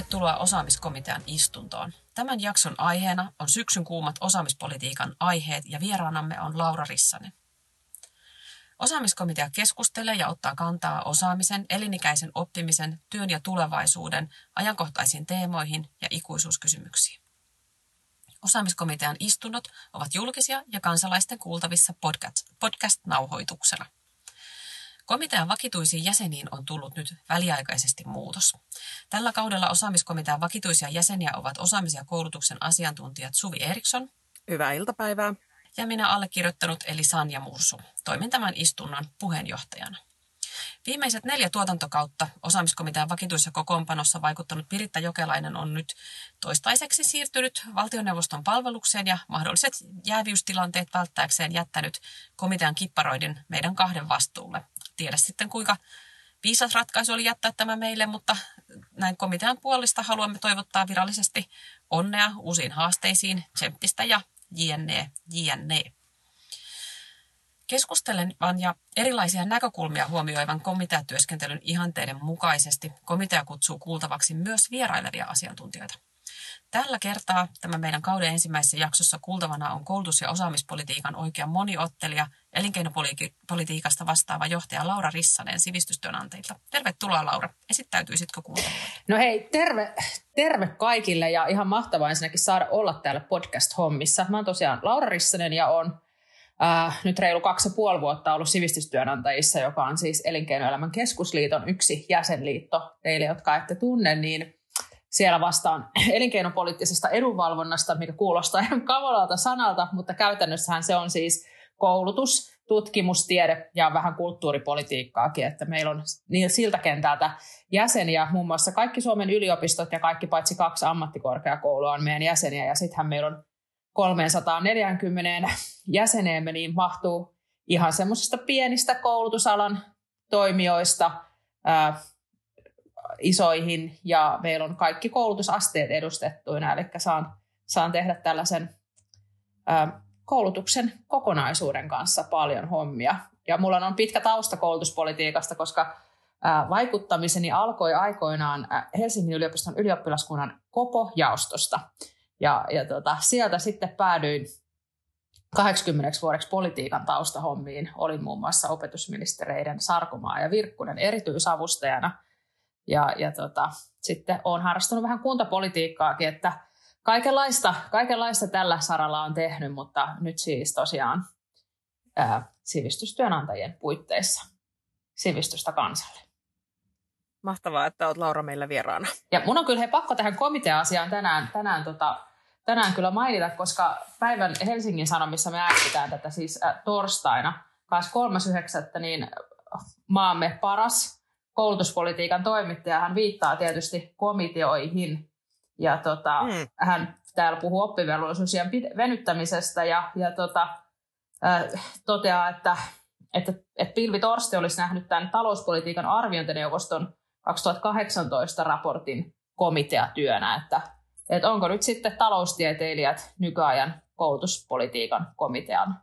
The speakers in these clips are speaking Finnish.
Tervetuloa osaamiskomitean istuntoon. Tämän jakson aiheena on syksyn kuumat osaamispolitiikan aiheet ja vieraanamme on Laura Rissanen. Osaamiskomitea keskustelee ja ottaa kantaa osaamisen, elinikäisen oppimisen, työn ja tulevaisuuden ajankohtaisiin teemoihin ja ikuisuuskysymyksiin. Osaamiskomitean istunnot ovat julkisia ja kansalaisten kuultavissa podcast-nauhoituksena. Komitean vakituisiin jäseniin on tullut nyt väliaikaisesti muutos. Tällä kaudella osaamiskomitean vakituisia jäseniä ovat osaamis- ja koulutuksen asiantuntijat Suvi Eriksson. Hyvää iltapäivää. Ja minä allekirjoittanut eli Sanja Mursu. Toimin tämän istunnon puheenjohtajana. Viimeiset neljä tuotantokautta osaamiskomitean vakituisessa kokoonpanossa vaikuttanut Piritta Jokelainen on nyt toistaiseksi siirtynyt valtioneuvoston palvelukseen ja mahdolliset jäävyystilanteet välttääkseen jättänyt komitean kipparoiden meidän kahden vastuulle. Tiedä sitten kuinka viisas ratkaisu oli jättää tämä meille, mutta näin komitean puolesta haluamme toivottaa virallisesti onnea uusiin haasteisiin, tsemppistä ja jne, jne. Keskustelevan ja erilaisia näkökulmia huomioivan komiteatyöskentelyn ihanteiden mukaisesti komitea kutsuu kuultavaksi myös vierailevia asiantuntijoita. Tällä kertaa tämä meidän kauden ensimmäisessä jaksossa kuultavana on koulutus- ja osaamispolitiikan oikea moniottelija, elinkeinopolitiikasta vastaava johtaja Laura Rissanen sivistystyönantajilta. Tervetuloa Laura. Esittäytyisitkö kuuntelemaan? No hei, terve, terve kaikille ja ihan mahtavaa ensinnäkin saada olla täällä podcast-hommissa. Mä oon tosiaan Laura Rissanen ja on äh, nyt reilu kaksi ja puoli vuotta ollut sivistystyönantajissa, joka on siis Elinkeinoelämän keskusliiton yksi jäsenliitto. Teille, jotka ette tunne, niin siellä vastaan elinkeinopoliittisesta edunvalvonnasta, mikä kuulostaa ihan kavalalta sanalta, mutta käytännössähän se on siis koulutus, tutkimustiede ja vähän kulttuuripolitiikkaakin, että meillä on niin siltä kentältä jäseniä, muun muassa kaikki Suomen yliopistot ja kaikki paitsi kaksi ammattikorkeakoulua on meidän jäseniä, ja sittenhän meillä on 340 jäseneemme, niin mahtuu ihan semmoisista pienistä koulutusalan toimijoista isoihin, ja meillä on kaikki koulutusasteet edustettuina, eli saan, saan tehdä tällaisen ää, koulutuksen kokonaisuuden kanssa paljon hommia. Ja mulla on pitkä tausta koulutuspolitiikasta, koska vaikuttamiseni alkoi aikoinaan Helsingin yliopiston ylioppilaskunnan kopo-jaostosta. Ja, ja tota, sieltä sitten päädyin 80 vuodeksi politiikan taustahommiin. Olin muun muassa opetusministereiden Sarkomaa ja Virkkunen erityisavustajana. Ja, ja tota, sitten olen harrastanut vähän kuntapolitiikkaakin, että kaikenlaista, kaikenlaista tällä saralla on tehnyt, mutta nyt siis tosiaan ää, sivistystyönantajien puitteissa sivistystä kansalle. Mahtavaa, että olet Laura meillä vieraana. Ja mun on kyllä he pakko tähän komitea-asiaan tänään, tänään, tota, tänään kyllä mainita, koska päivän Helsingin Sanomissa me äänestetään tätä siis äh, torstaina 23.9. niin maamme paras koulutuspolitiikan toimittaja, hän viittaa tietysti komiteoihin ja tota, mm. hän täällä puhuu oppivelvollisuusien venyttämisestä ja, ja tota, äh, toteaa, että, että, että Pilvi Torsti olisi nähnyt tämän talouspolitiikan arviointineuvoston 2018 raportin komiteatyönä, että, että onko nyt sitten taloustieteilijät nykyajan koulutuspolitiikan komitean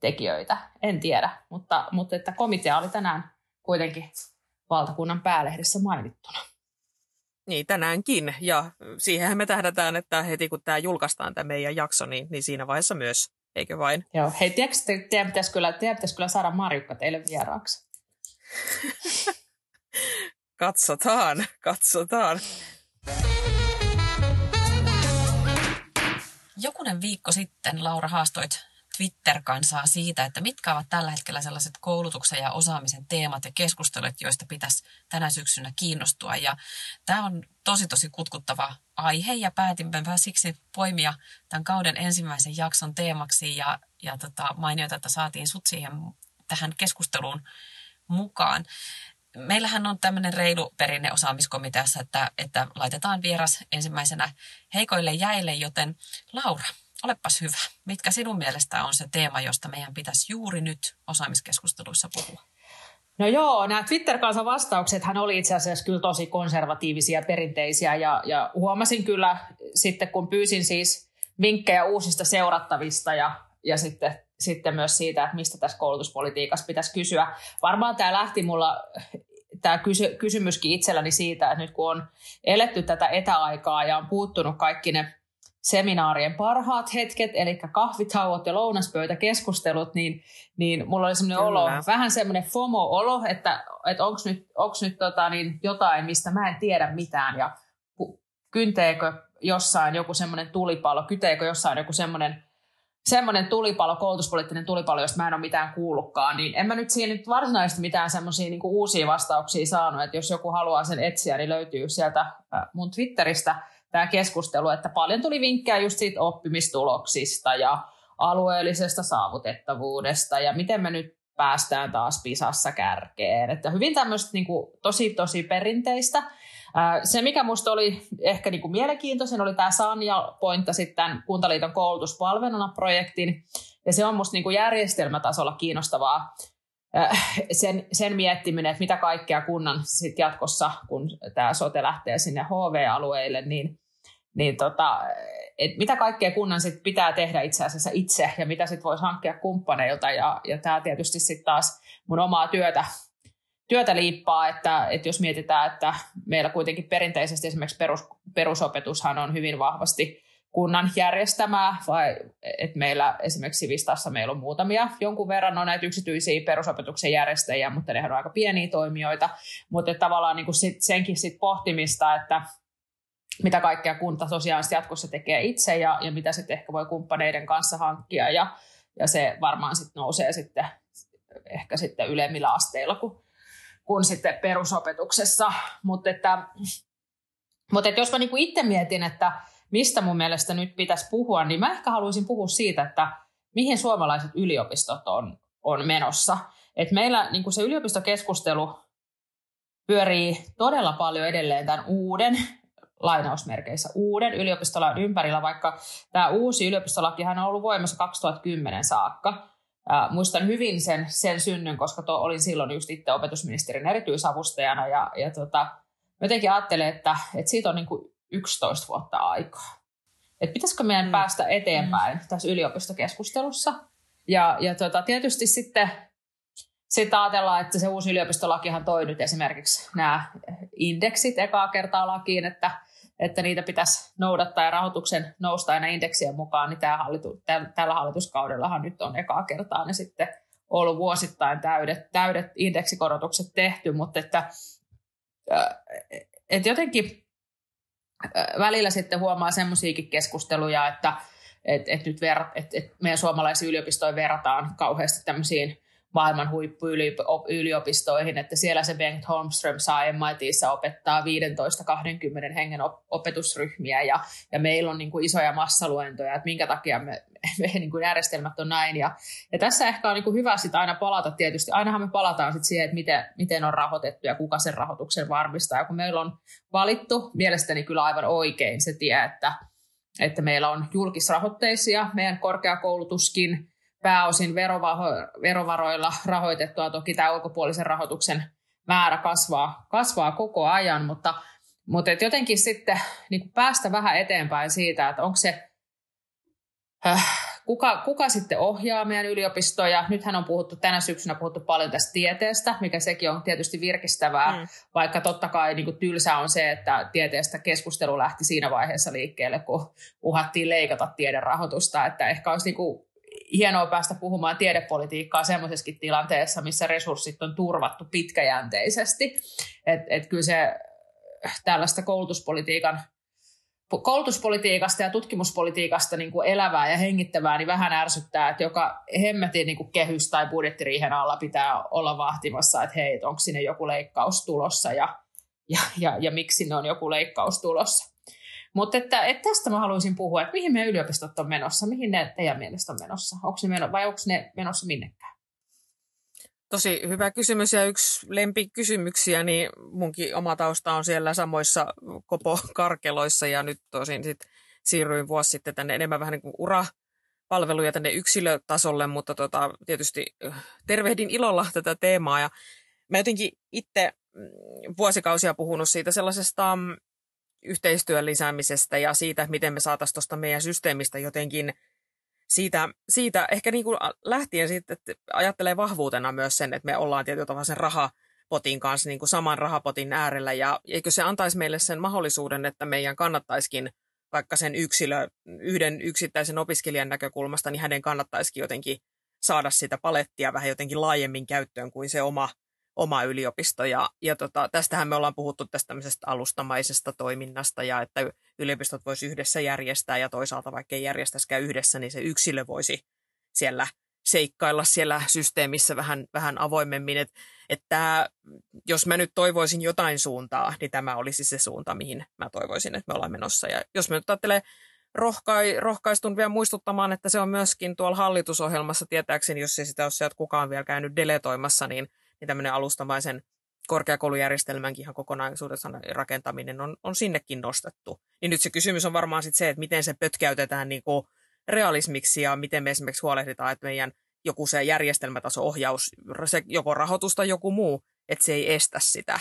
tekijöitä, en tiedä, mutta, mutta että komitea oli tänään kuitenkin valtakunnan päälehdessä mainittuna. Niin, tänäänkin. Ja siihenhän me tähdätään, että heti kun tämä julkaistaan tämä meidän jakso, niin, niin siinä vaiheessa myös, eikö vain? Joo, hei, tiedätkö, te, teidän, pitäisi kyllä, teidän pitäisi kyllä saada Marjukka teille vieraaksi. katsotaan, katsotaan. Jokunen viikko sitten, Laura, haastoit Twitter-kansaa siitä, että mitkä ovat tällä hetkellä sellaiset koulutuksen ja osaamisen teemat ja keskustelut, joista pitäisi tänä syksynä kiinnostua. Ja tämä on tosi tosi kutkuttava aihe ja päätimme siksi poimia tämän kauden ensimmäisen jakson teemaksi ja, ja tota, mainioita, että saatiin sut siihen tähän keskusteluun mukaan. Meillähän on tämmöinen reilu perinne osaamiskomiteassa, että, että laitetaan vieras ensimmäisenä heikoille jäille, joten Laura, olepas hyvä. Mitkä sinun mielestä on se teema, josta meidän pitäisi juuri nyt osaamiskeskusteluissa puhua? No joo, nämä Twitter-kansan vastaukset hän oli itse asiassa kyllä tosi konservatiivisia ja perinteisiä ja, ja huomasin kyllä sitten, kun pyysin siis vinkkejä uusista seurattavista ja, ja sitten, sitten myös siitä, että mistä tässä koulutuspolitiikassa pitäisi kysyä. Varmaan tämä lähti mulla tämä kysy- kysymyskin itselläni siitä, että nyt kun on eletty tätä etäaikaa ja on puuttunut kaikki ne seminaarien parhaat hetket, eli kahvitauot ja lounaspöytäkeskustelut, niin, niin mulla oli semmoinen olo, vähän semmoinen FOMO-olo, että, että onko nyt, onks nyt tota, niin jotain, mistä mä en tiedä mitään, ja kynteekö jossain joku semmoinen tulipalo, kyteekö jossain joku semmoinen semmoinen tulipalo, koulutuspoliittinen tulipalo, josta mä en ole mitään kuullutkaan, niin en mä nyt siinä nyt varsinaisesti mitään semmoisia niin uusia vastauksia saanut, että jos joku haluaa sen etsiä, niin löytyy sieltä mun Twitteristä tämä keskustelu, että paljon tuli vinkkejä just siitä oppimistuloksista ja alueellisesta saavutettavuudesta ja miten me nyt päästään taas pisassa kärkeen. Että hyvin tämmöistä niin kuin, tosi tosi perinteistä. Se, mikä minusta oli ehkä niin kuin mielenkiintoisen, oli tämä Sanja pointta sitten Kuntaliiton koulutuspalveluna projektin. Ja se on minusta niin kuin järjestelmätasolla kiinnostavaa sen, sen miettiminen, että mitä kaikkea kunnan sit jatkossa, kun tämä sote lähtee sinne HV-alueille, niin, niin tota, et mitä kaikkea kunnan sit pitää tehdä itse asiassa itse ja mitä sitten voisi hankkia kumppaneilta. Ja, ja tämä tietysti sitten taas mun omaa työtä työtä liippaa, että, että jos mietitään, että meillä kuitenkin perinteisesti esimerkiksi perus, perusopetushan on hyvin vahvasti kunnan järjestämää, vai että meillä esimerkiksi Sivistassa meillä on muutamia, jonkun verran on näitä yksityisiä perusopetuksen järjestäjiä, mutta ne on aika pieniä toimijoita, mutta tavallaan niin kuin sit, senkin sit pohtimista, että mitä kaikkea kunta tosiaan jatkossa tekee itse ja, ja mitä sitten ehkä voi kumppaneiden kanssa hankkia ja, ja se varmaan sitten nousee sitten ehkä sitten ylemmillä asteilla, kun kuin sitten perusopetuksessa. Mutta että, mutta että jos mä niinku itse mietin, että mistä mun mielestä nyt pitäisi puhua, niin mä ehkä haluaisin puhua siitä, että mihin suomalaiset yliopistot on, on menossa. Et meillä niin se yliopistokeskustelu pyörii todella paljon edelleen tämän uuden, lainausmerkeissä, uuden yliopistolain ympärillä, vaikka tämä uusi yliopistolakihan on ollut voimassa 2010 saakka. Ää, muistan hyvin sen, sen synnyn, koska to, olin silloin just itse opetusministerin erityisavustajana ja, ja tota, jotenkin ajattelen, että, että siitä on niin kuin 11 vuotta aikaa. Että pitäisikö meidän mm. päästä eteenpäin mm. tässä yliopistokeskustelussa. Ja, ja tota, tietysti sitten sitten ajatellaan, että se uusi yliopistolakihan toi nyt esimerkiksi nämä indeksit ekaa kertaa lakiin, että että niitä pitäisi noudattaa ja rahoituksen nousta aina indeksien mukaan, niin tämä hallitu, tällä hallituskaudellahan nyt on ekaa kertaa ne sitten ollut vuosittain täydet, täydet indeksikorotukset tehty, mutta että, että jotenkin välillä sitten huomaa semmoisiakin keskusteluja, että että että nyt ver, että että meidän suomalaisiin yliopistoihin verrataan kauheasti tämmöisiin maailman huippuyliopistoihin, että siellä se Bengt Holmström saa MITissä opettaa 15-20 hengen opetusryhmiä ja, ja meillä on niin kuin isoja massaluentoja, että minkä takia me, me niin kuin järjestelmät on näin. Ja, ja tässä ehkä on niin kuin hyvä sit aina palata tietysti, ainahan me palataan sit siihen, että miten, miten on rahoitettu ja kuka sen rahoituksen varmistaa. Ja kun meillä on valittu mielestäni kyllä aivan oikein se tie, että, että meillä on julkisrahoitteisia meidän korkeakoulutuskin, pääosin verovaroilla rahoitettua. Toki tämä ulkopuolisen rahoituksen määrä kasvaa, kasvaa koko ajan, mutta, mutta et jotenkin sitten niin päästä vähän eteenpäin siitä, että onko se, äh, kuka, kuka sitten ohjaa meidän yliopistoja. Nythän on puhuttu, tänä syksynä puhuttu paljon tästä tieteestä, mikä sekin on tietysti virkistävää, mm. vaikka totta kai niin kuin tylsä on se, että tieteestä keskustelu lähti siinä vaiheessa liikkeelle, kun uhattiin leikata tiederahoitusta, että ehkä olisi niin kuin hienoa päästä puhumaan tiedepolitiikkaa semmoisessakin tilanteessa, missä resurssit on turvattu pitkäjänteisesti. Että et kyllä se tällaista koulutuspolitiikan koulutuspolitiikasta ja tutkimuspolitiikasta niin kuin elävää ja hengittävää, niin vähän ärsyttää, että joka hemmetin niin kuin kehys- tai budjettiriihen alla pitää olla vahtimassa, että hei, onko sinne joku leikkaus tulossa ja, ja, ja, ja miksi sinne on joku leikkaus tulossa. Mutta että, että tästä mä haluaisin puhua, että mihin meidän yliopistot on menossa, mihin ne teidän mielestä on menossa, onko ne vai onko ne menossa minnekään? Tosi hyvä kysymys ja yksi lempikysymyksiä, niin munkin oma tausta on siellä samoissa kopo-karkeloissa ja nyt tosin sit siirryin vuosi sitten tänne enemmän vähän niin kuin ura palveluja tänne yksilötasolle, mutta tota, tietysti tervehdin ilolla tätä teemaa ja mä jotenkin itse mm, vuosikausia puhunut siitä sellaisesta mm, yhteistyön lisäämisestä ja siitä, miten me saataisiin tuosta meidän systeemistä jotenkin siitä, siitä ehkä niin kuin lähtien siitä, että ajattelee vahvuutena myös sen, että me ollaan tietyllä tavalla sen raha, potin kanssa niin kuin saman rahapotin äärellä. Ja eikö se antaisi meille sen mahdollisuuden, että meidän kannattaisikin vaikka sen yksilö, yhden yksittäisen opiskelijan näkökulmasta, niin hänen kannattaisikin jotenkin saada sitä palettia vähän jotenkin laajemmin käyttöön kuin se oma, oma yliopisto. Ja, ja tota, tästähän me ollaan puhuttu tästä tämmöisestä alustamaisesta toiminnasta ja että yliopistot voisi yhdessä järjestää ja toisaalta vaikka ei järjestäisikään yhdessä, niin se yksilö voisi siellä seikkailla siellä systeemissä vähän, vähän avoimemmin. Että että jos mä nyt toivoisin jotain suuntaa, niin tämä olisi se suunta, mihin mä toivoisin, että me ollaan menossa. Ja jos mä nyt ajattelen rohkai, rohkaistun vielä muistuttamaan, että se on myöskin tuolla hallitusohjelmassa, tietääkseni, jos ei sitä ole sieltä kukaan vielä käynyt deletoimassa, niin, niin tämmöinen alustamaisen korkeakoulujärjestelmänkin ihan kokonaisuudessaan rakentaminen on, on sinnekin nostettu. Niin nyt se kysymys on varmaan sitten se, että miten se pötkäytetään niin kuin realismiksi ja miten me esimerkiksi huolehditaan, että meidän joku se järjestelmätaso-ohjaus, se joko rahoitus tai joku muu, että se ei estä sitä.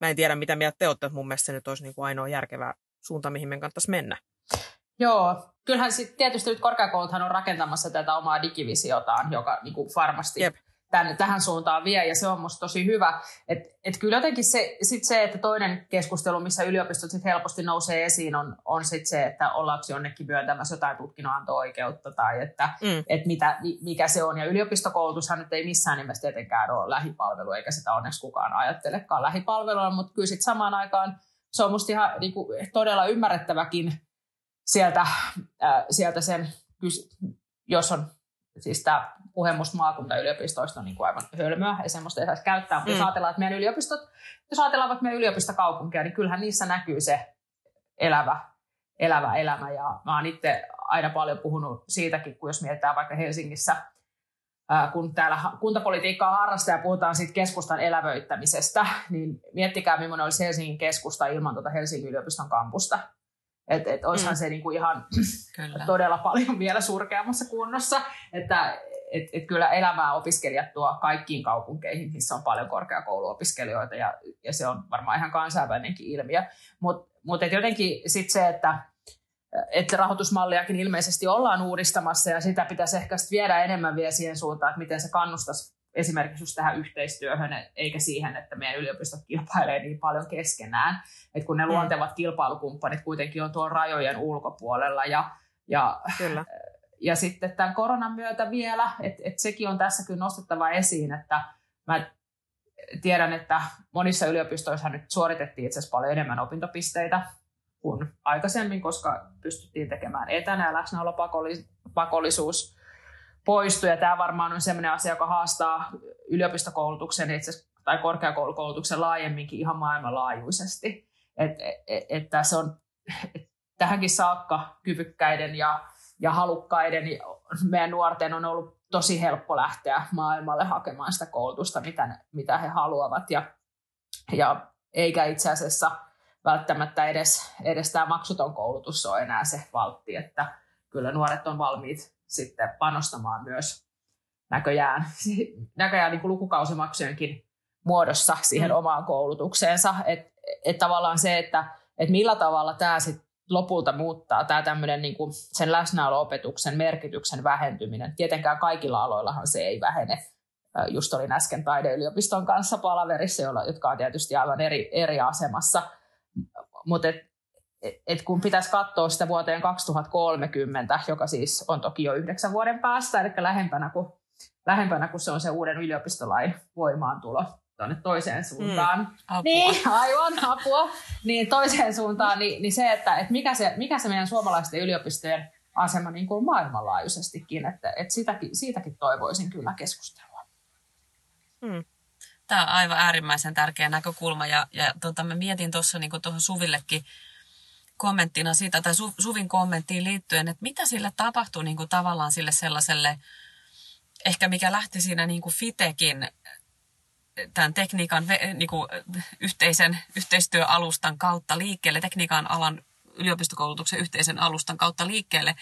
Mä en tiedä, mitä mieltä te olette, että mun mielestä se nyt olisi niin kuin ainoa järkevä suunta, mihin meidän kannattaisi mennä. Joo, kyllähän sitten tietysti nyt korkeakouluthan on rakentamassa tätä omaa digivisiotaan, joka niin kuin varmasti Jep tänne, tähän suuntaan vie, ja se on musta tosi hyvä. Että et kyllä jotenkin se, sit se, että toinen keskustelu, missä yliopistot sit helposti nousee esiin, on, on sit se, että ollaanko jonnekin myöntämässä jotain tutkinnonanto-oikeutta, tai että mm. et mitä, mikä se on. Ja yliopistokoulutushan nyt ei missään nimessä tietenkään ole lähipalvelu, eikä sitä onneksi kukaan ajattelekaan lähipalvelua, mutta kyllä sitten samaan aikaan se on musta ihan niin kuin, todella ymmärrettäväkin sieltä, äh, sieltä sen, jos on siis tämä puhe musta maakuntayliopistoista on niin kuin aivan hölmöä, ja semmoista ei saisi käyttää. Mutta mm. jos ajatellaan, että meidän yliopistot, jos ajatellaan vaikka meidän yliopistokaupunkia, niin kyllähän niissä näkyy se elävä, elävä elämä. Ja mä oon itse aina paljon puhunut siitäkin, kun jos mietitään vaikka Helsingissä, kun täällä kuntapolitiikkaa harrastaa ja puhutaan siitä keskustan elävöittämisestä, niin miettikää, millainen olisi Helsingin keskusta ilman tuota Helsingin yliopiston kampusta. Että et olisihan mm. se niinku ihan kyllä. todella paljon vielä surkeammassa kunnossa. Että et, et kyllä elämää opiskelijat tuo kaikkiin kaupunkeihin, missä on paljon korkeakouluopiskelijoita ja, ja se on varmaan ihan kansainvälinenkin ilmiö. Mutta mut jotenkin sitten se, että että rahoitusmalliakin ilmeisesti ollaan uudistamassa ja sitä pitäisi ehkä viedä enemmän vielä siihen suuntaan, että miten se kannustaisi esimerkiksi just tähän yhteistyöhön, eikä siihen, että meidän yliopistot kilpailee niin paljon keskenään. Että kun ne mm. luontevat kilpailukumppanit kuitenkin on tuon rajojen ulkopuolella ja, ja, Kyllä. ja sitten tämän koronan myötä vielä, että et sekin on tässä kyllä nostettava esiin, että mä tiedän, että monissa yliopistoissa nyt suoritettiin itse asiassa paljon enemmän opintopisteitä kuin aikaisemmin, koska pystyttiin tekemään etänä ja läsnäolopakollisuus poistui. Ja tämä varmaan on sellainen asia, joka haastaa yliopistokoulutuksen itse tai korkeakoulukoulutuksen laajemminkin ihan maailmanlaajuisesti. Et, et, että se on et tähänkin saakka kyvykkäiden ja, ja halukkaiden meidän nuorten on ollut tosi helppo lähteä maailmalle hakemaan sitä koulutusta, mitä, mitä he haluavat. Ja, ja eikä itse asiassa välttämättä edes, edes tämä maksuton koulutus ole enää se valtti, että kyllä nuoret on valmiit sitten panostamaan myös näköjään, näköjään niin kuin lukukausimaksujenkin muodossa siihen mm. omaan koulutukseensa. Että et tavallaan se, että et millä tavalla tämä sitten lopulta muuttaa tämä tämmöinen niin kuin sen läsnäolo-opetuksen merkityksen vähentyminen. Tietenkään kaikilla aloillahan se ei vähene. Just olin äsken taideyliopiston kanssa palaverissa, jotka on tietysti aivan eri, eri asemassa. Mutta et kun pitäisi katsoa sitä vuoteen 2030, joka siis on toki jo yhdeksän vuoden päästä, eli lähempänä kuin, lähempänä kuin se on se uuden yliopistolain voimaantulo tuonne toiseen suuntaan. Mm, apua. Niin, aivan, apua. Niin toiseen suuntaan, niin, niin se, että, että mikä, se, mikä se meidän suomalaisten yliopistojen asema niin kuin maailmanlaajuisestikin, että, että siitäkin, siitäkin toivoisin kyllä keskustelua. Mm. Tämä on aivan äärimmäisen tärkeä näkökulma ja, ja tota, mä mietin tuossa niin tuohon Suvillekin kommenttina siitä, tai Suvin kommenttiin liittyen, että mitä sille tapahtui niin kuin tavallaan sille sellaiselle, ehkä mikä lähti siinä niin kuin Fitekin tämän tekniikan niin kuin yhteisen yhteistyöalustan kautta liikkeelle, tekniikan alan yliopistokoulutuksen yhteisen alustan kautta liikkeelle,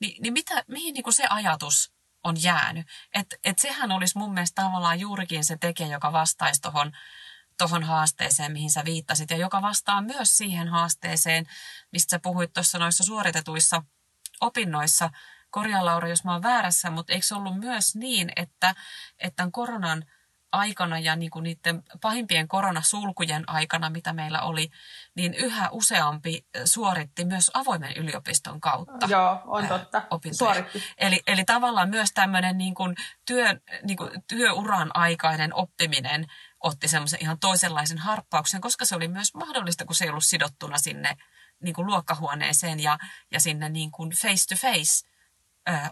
niin, niin mitä, mihin niin kuin se ajatus on jäänyt? Että et sehän olisi mun mielestä tavallaan juurikin se tekijä, joka vastaisi tuohon tuohon haasteeseen, mihin sä viittasit, ja joka vastaa myös siihen haasteeseen, mistä sä puhuit tuossa noissa suoritetuissa opinnoissa. Korjaa Laura, jos mä oon väärässä, mutta eikö se ollut myös niin, että, että tämän koronan aikana ja niin kuin niiden pahimpien koronasulkujen aikana, mitä meillä oli, niin yhä useampi suoritti myös avoimen yliopiston kautta. Joo, on totta. Suoritti. Eli, eli tavallaan myös tämmöinen niin kuin työ, niin kuin työuran aikainen oppiminen otti semmoisen ihan toisenlaisen harppauksen, koska se oli myös mahdollista, kun se ei ollut sidottuna sinne niin kuin luokkahuoneeseen ja, ja sinne niin kuin face to face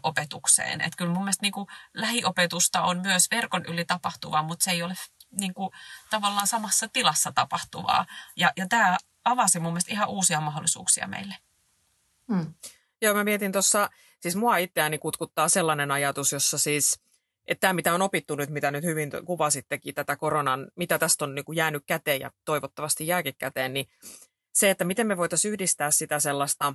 opetukseen. Että kyllä mun mielestä niin kuin lähiopetusta on myös verkon yli tapahtuvaa, mutta se ei ole niin kuin, tavallaan samassa tilassa tapahtuvaa. Ja, ja tämä avasi mun mielestä ihan uusia mahdollisuuksia meille. Hmm. Joo, mä mietin tuossa, siis mua itseäni kutkuttaa sellainen ajatus, jossa siis, että tämä mitä on opittu nyt, mitä nyt hyvin kuvasittekin tätä koronan, mitä tästä on niin kuin jäänyt käteen ja toivottavasti jääkin käteen, niin se, että miten me voitaisiin yhdistää sitä sellaista,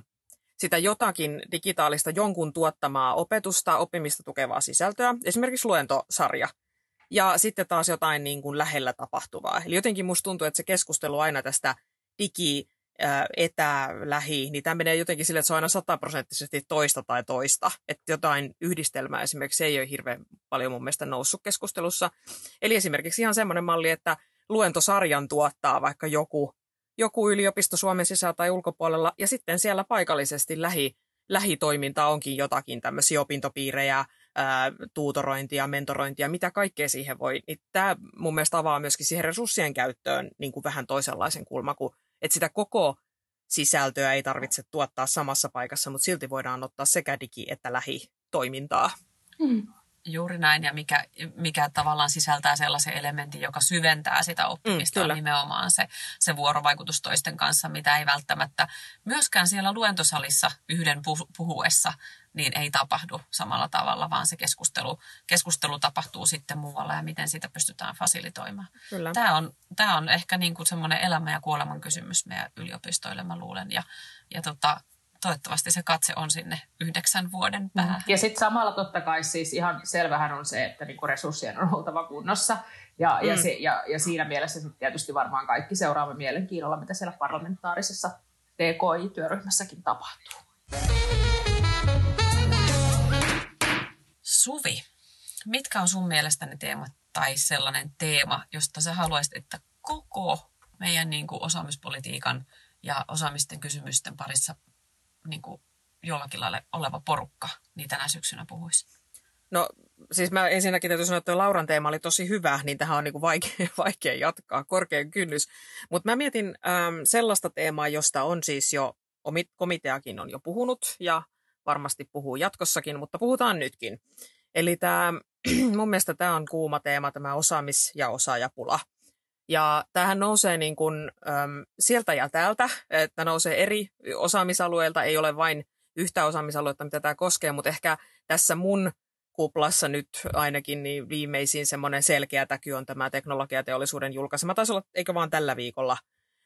sitä jotakin digitaalista jonkun tuottamaa opetusta, oppimista tukevaa sisältöä, esimerkiksi luentosarja, ja sitten taas jotain niin kuin lähellä tapahtuvaa. Eli jotenkin musta tuntuu, että se keskustelu aina tästä digi, etä, lähi, niin tämä menee jotenkin sille, että se on aina sataprosenttisesti toista tai toista. Että jotain yhdistelmää esimerkiksi ei ole hirveän paljon mun mielestä noussut keskustelussa. Eli esimerkiksi ihan semmoinen malli, että luentosarjan tuottaa vaikka joku joku yliopisto Suomen sisällä tai ulkopuolella, ja sitten siellä paikallisesti lähi, lähitoiminta onkin jotakin tämmöisiä opintopiirejä, ää, tuutorointia, mentorointia, mitä kaikkea siihen voi. Niin tämä mun mielestä avaa myöskin siihen resurssien käyttöön niin kuin vähän toisenlaisen kulma, kuin, että sitä koko sisältöä ei tarvitse tuottaa samassa paikassa, mutta silti voidaan ottaa sekä digi- että lähitoimintaa. Hmm. Juuri näin, ja mikä, mikä tavallaan sisältää sellaisen elementin, joka syventää sitä oppimista, mm, on nimenomaan se, se vuorovaikutus toisten kanssa, mitä ei välttämättä myöskään siellä luentosalissa yhden puhuessa niin ei tapahdu samalla tavalla, vaan se keskustelu, keskustelu tapahtuu sitten muualla ja miten sitä pystytään fasilitoimaan. Kyllä. Tämä, on, tämä on ehkä niin kuin semmoinen elämä- ja kuoleman kysymys meidän yliopistoille, mä luulen. Ja, ja tota, toivottavasti se katse on sinne yhdeksän vuoden mm. päähän. Ja sitten samalla totta kai siis ihan selvähän on se, että niinku resurssien on oltava kunnossa. Ja, mm. ja, se, ja, ja siinä mielessä tietysti varmaan kaikki seuraamme mielenkiinnolla, mitä siellä parlamentaarisessa TKI-työryhmässäkin tapahtuu. Suvi, mitkä on sun mielestä ne teemat tai sellainen teema, josta sä haluaisit, että koko meidän niin kuin osaamispolitiikan ja osaamisten kysymysten parissa niin kuin jollakin lailla oleva porukka niin tänä syksynä puhuisi? No siis mä ensinnäkin täytyy sanoa, että Lauran teema oli tosi hyvä, niin tähän on niin kuin vaikea, vaikea jatkaa, korkean kynnys. Mutta mä mietin äm, sellaista teemaa, josta on siis jo, komiteakin on jo puhunut ja varmasti puhuu jatkossakin, mutta puhutaan nytkin. Eli tämä, mun mielestä tämä on kuuma teema, tämä osaamis- ja osaajapula. Ja tämähän nousee niin kuin, äm, sieltä ja täältä, että nousee eri osaamisalueilta, ei ole vain yhtä osaamisaluetta, mitä tämä koskee, mutta ehkä tässä mun kuplassa nyt ainakin niin viimeisin semmoinen selkeä täky on tämä teknologiateollisuuden julkaisema. Taisi olla, eikö vaan tällä viikolla,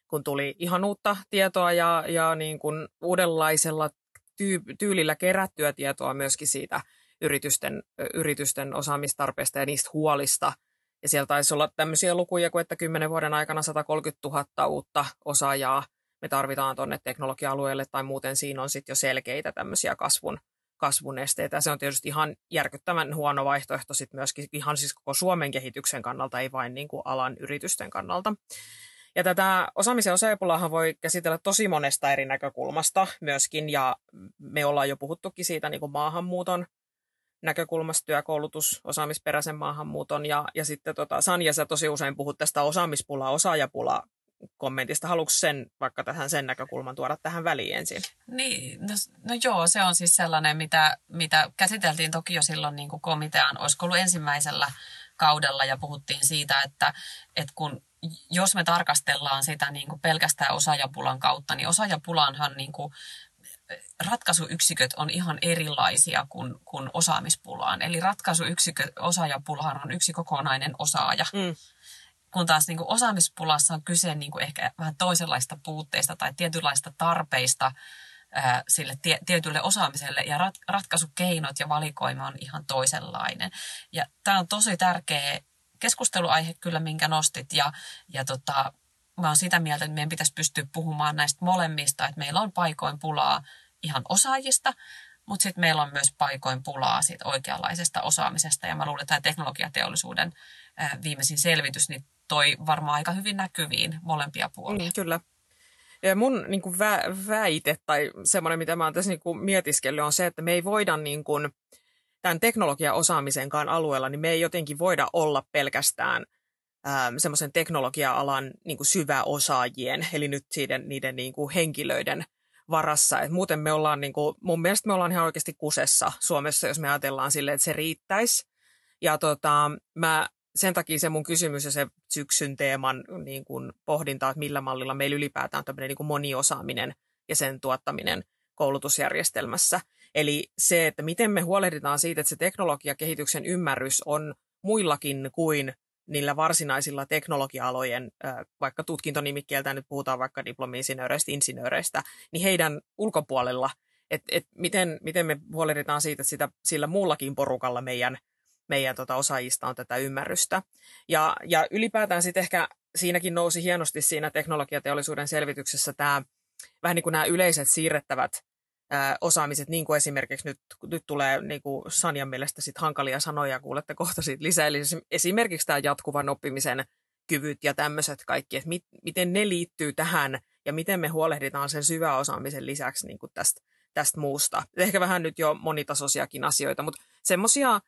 kun tuli ihan uutta tietoa ja, ja niin kuin uudenlaisella tyy- tyylillä kerättyä tietoa myöskin siitä yritysten, yritysten osaamistarpeesta ja niistä huolista – ja siellä taisi olla tämmöisiä lukuja kuin, että 10 vuoden aikana 130 000 uutta osaajaa me tarvitaan tuonne teknologia-alueelle tai muuten siinä on sitten jo selkeitä tämmöisiä kasvun, kasvun esteitä. Se on tietysti ihan järkyttävän huono vaihtoehto sitten myöskin ihan siis koko Suomen kehityksen kannalta, ei vain niin kuin alan yritysten kannalta. Ja tätä osaamisen osaajapulahan voi käsitellä tosi monesta eri näkökulmasta myöskin, ja me ollaan jo puhuttukin siitä niin kuin maahanmuuton näkökulmasta työkoulutus, osaamisperäisen maahanmuuton ja, ja sitten tota, Sanja, sä tosi usein puhut tästä osaamispula, osaajapula kommentista. Haluatko sen vaikka tähän sen näkökulman tuoda tähän väliin ensin? Niin, no, no joo, se on siis sellainen, mitä, mitä käsiteltiin toki jo silloin niin kuin komitean, olisiko ollut ensimmäisellä kaudella ja puhuttiin siitä, että, että kun jos me tarkastellaan sitä niin kuin pelkästään osaajapulan kautta, niin osaajapulaanhan niin kuin ratkaisuyksiköt on ihan erilaisia kuin, kuin osaamispulaan. Eli ratkaisuyksiköt, osaajapulaan on yksi kokonainen osaaja. Mm. Kun taas niin kuin osaamispulassa on kyse niin kuin ehkä vähän toisenlaista puutteista tai tietynlaista tarpeista ää, sille tie, tietylle osaamiselle. Ja rat, ratkaisukeinot ja valikoima on ihan toisenlainen. Ja tämä on tosi tärkeä keskusteluaihe kyllä, minkä nostit. Ja, ja tota, mä oon sitä mieltä, että meidän pitäisi pystyä puhumaan näistä molemmista, että meillä on paikoin pulaa ihan osaajista, mutta sitten meillä on myös paikoin pulaa siitä oikeanlaisesta osaamisesta. Ja mä luulen, että tämä teknologiateollisuuden viimeisin selvitys, niin toi varmaan aika hyvin näkyviin molempia puolia. Mm, kyllä. Ja mun niin kuin vä- väite tai semmoinen, mitä mä oon tässä niin kuin mietiskellyt, on se, että me ei voida niin kuin, tämän teknologiaosaamisenkaan alueella, niin me ei jotenkin voida olla pelkästään ähm, semmoisen teknologia-alan niin kuin syväosaajien, eli nyt niiden, niiden niin kuin henkilöiden varassa. Et muuten me ollaan, niin kuin, mun mielestä me ollaan ihan oikeasti kusessa Suomessa, jos me ajatellaan silleen, että se riittäisi. Ja tota, mä, sen takia se mun kysymys ja se syksyn teeman niin kuin pohdinta, että millä mallilla meillä ylipäätään tämmöinen niin kuin moniosaaminen ja sen tuottaminen koulutusjärjestelmässä. Eli se, että miten me huolehditaan siitä, että se teknologiakehityksen ymmärrys on muillakin kuin niillä varsinaisilla teknologia-alojen, vaikka tutkintonimikkeeltä nyt puhutaan vaikka diplomi-insinööreistä, insinööreistä, niin heidän ulkopuolella, että et miten, miten me huolehditaan siitä, että sitä, sillä muullakin porukalla meidän, meidän tota osaajista on tätä ymmärrystä. Ja, ja ylipäätään sitten ehkä siinäkin nousi hienosti siinä teknologiateollisuuden selvityksessä tämä vähän niin kuin nämä yleiset siirrettävät osaamiset, niin kuin esimerkiksi nyt, nyt tulee niin kuin Sanjan mielestä sit hankalia sanoja, kuulette kohta siitä lisää, eli esimerkiksi tämä jatkuvan oppimisen kyvyt ja tämmöiset kaikki, että mit, miten ne liittyy tähän ja miten me huolehditaan sen syväosaamisen lisäksi niin kuin tästä, tästä muusta. Ehkä vähän nyt jo monitasoisiakin asioita, mutta semmoisia,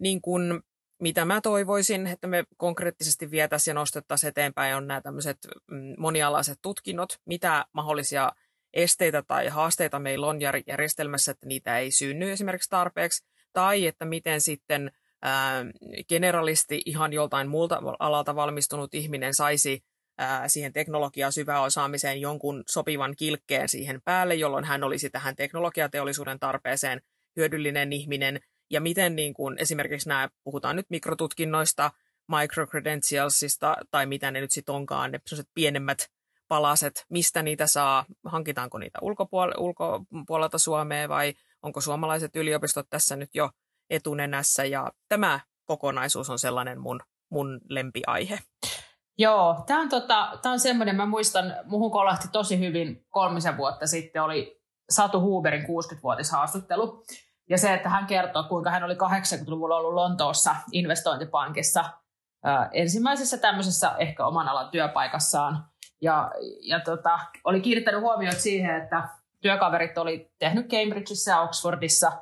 niin kuin, mitä mä toivoisin, että me konkreettisesti vietäisiin ja nostettaisiin eteenpäin, on nämä tämmöiset mm, monialaiset tutkinnot, mitä mahdollisia esteitä tai haasteita meillä on järjestelmässä, että niitä ei synny esimerkiksi tarpeeksi, tai että miten sitten ää, generalisti ihan joltain muulta alalta valmistunut ihminen saisi ää, siihen teknologiaa syväosaamiseen jonkun sopivan kilkkeen siihen päälle, jolloin hän olisi tähän teknologiateollisuuden tarpeeseen hyödyllinen ihminen, ja miten niin kuin, esimerkiksi nämä, puhutaan nyt mikrotutkinnoista, microcredentialsista, tai mitä ne nyt sitten onkaan, ne pienemmät palaset, mistä niitä saa, hankitaanko niitä ulkopuol- ulkopuolelta Suomeen vai onko suomalaiset yliopistot tässä nyt jo etunenässä ja tämä kokonaisuus on sellainen mun, mun lempiaihe. Joo, tämä on, tota, on semmoinen, mä muistan, muhun kolahti tosi hyvin kolmisen vuotta sitten, oli Satu Huberin 60-vuotishaastattelu. Ja se, että hän kertoo, kuinka hän oli 80-luvulla ollut Lontoossa investointipankissa ensimmäisessä tämmöisessä ehkä oman alan työpaikassaan. Ja, ja tota, oli kiinnittänyt huomioon siihen, että työkaverit oli tehnyt Cambridgeissa ja Oxfordissa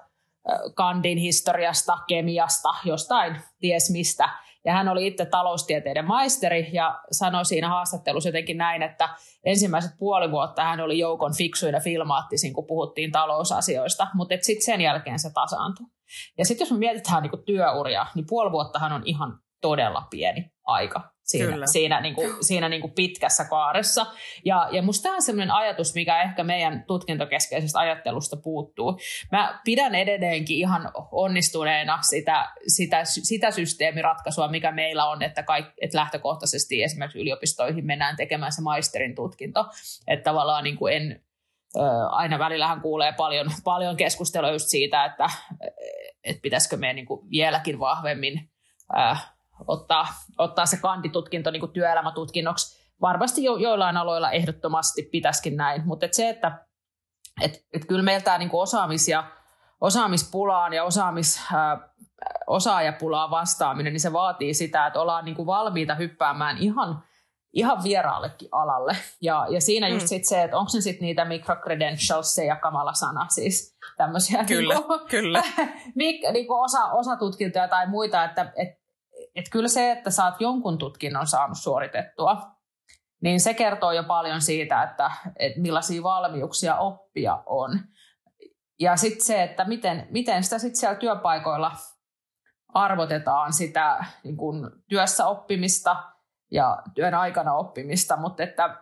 kandin historiasta, kemiasta, jostain ties mistä. Ja hän oli itse taloustieteiden maisteri ja sanoi siinä haastattelussa jotenkin näin, että ensimmäiset puoli vuotta hän oli joukon fiksuin ja filmaattisin, kun puhuttiin talousasioista, mutta sitten sen jälkeen se tasaantui. Ja sitten jos me mietitään niin työuria, niin puoli vuottahan on ihan todella pieni aika siinä, Kyllä. siinä, niin kuin, siinä niin kuin pitkässä kaaressa. Ja, ja musta tämä on sellainen ajatus, mikä ehkä meidän tutkintokeskeisestä ajattelusta puuttuu. Mä pidän edelleenkin ihan onnistuneena sitä, sitä, sitä systeemiratkaisua, mikä meillä on, että, kaik, että lähtökohtaisesti esimerkiksi yliopistoihin mennään tekemään se maisterin tutkinto. Että tavallaan niin kuin en, aina välillähän kuulee paljon, paljon keskustelua just siitä, että, että pitäisikö meidän niin kuin vieläkin vahvemmin ottaa, ottaa se kanditutkinto niin kuin työelämätutkinnoksi. Varmasti jo, joillain aloilla ehdottomasti pitäisikin näin, mutta et se, että et, et kyllä meillä tämä niin osaamis- ja osaamispulaan ja osaamis, ää, osaajapulaan vastaaminen, niin se vaatii sitä, että ollaan niin kuin valmiita hyppäämään ihan, ihan vieraallekin alalle. Ja, ja siinä just mm. sit se, että onko se sitten niitä microcredentialsia kamala sana, siis tämmöisiä kyllä, niin kuin, kyllä. niin kuin osa, osatutkintoja tai muita, että et, että kyllä se, että oot jonkun tutkinnon saanut suoritettua, niin se kertoo jo paljon siitä, että, että millaisia valmiuksia oppia on. Ja sitten se, että miten, miten sitä sitten siellä työpaikoilla arvotetaan sitä niin kun työssä oppimista ja työn aikana oppimista, mutta että,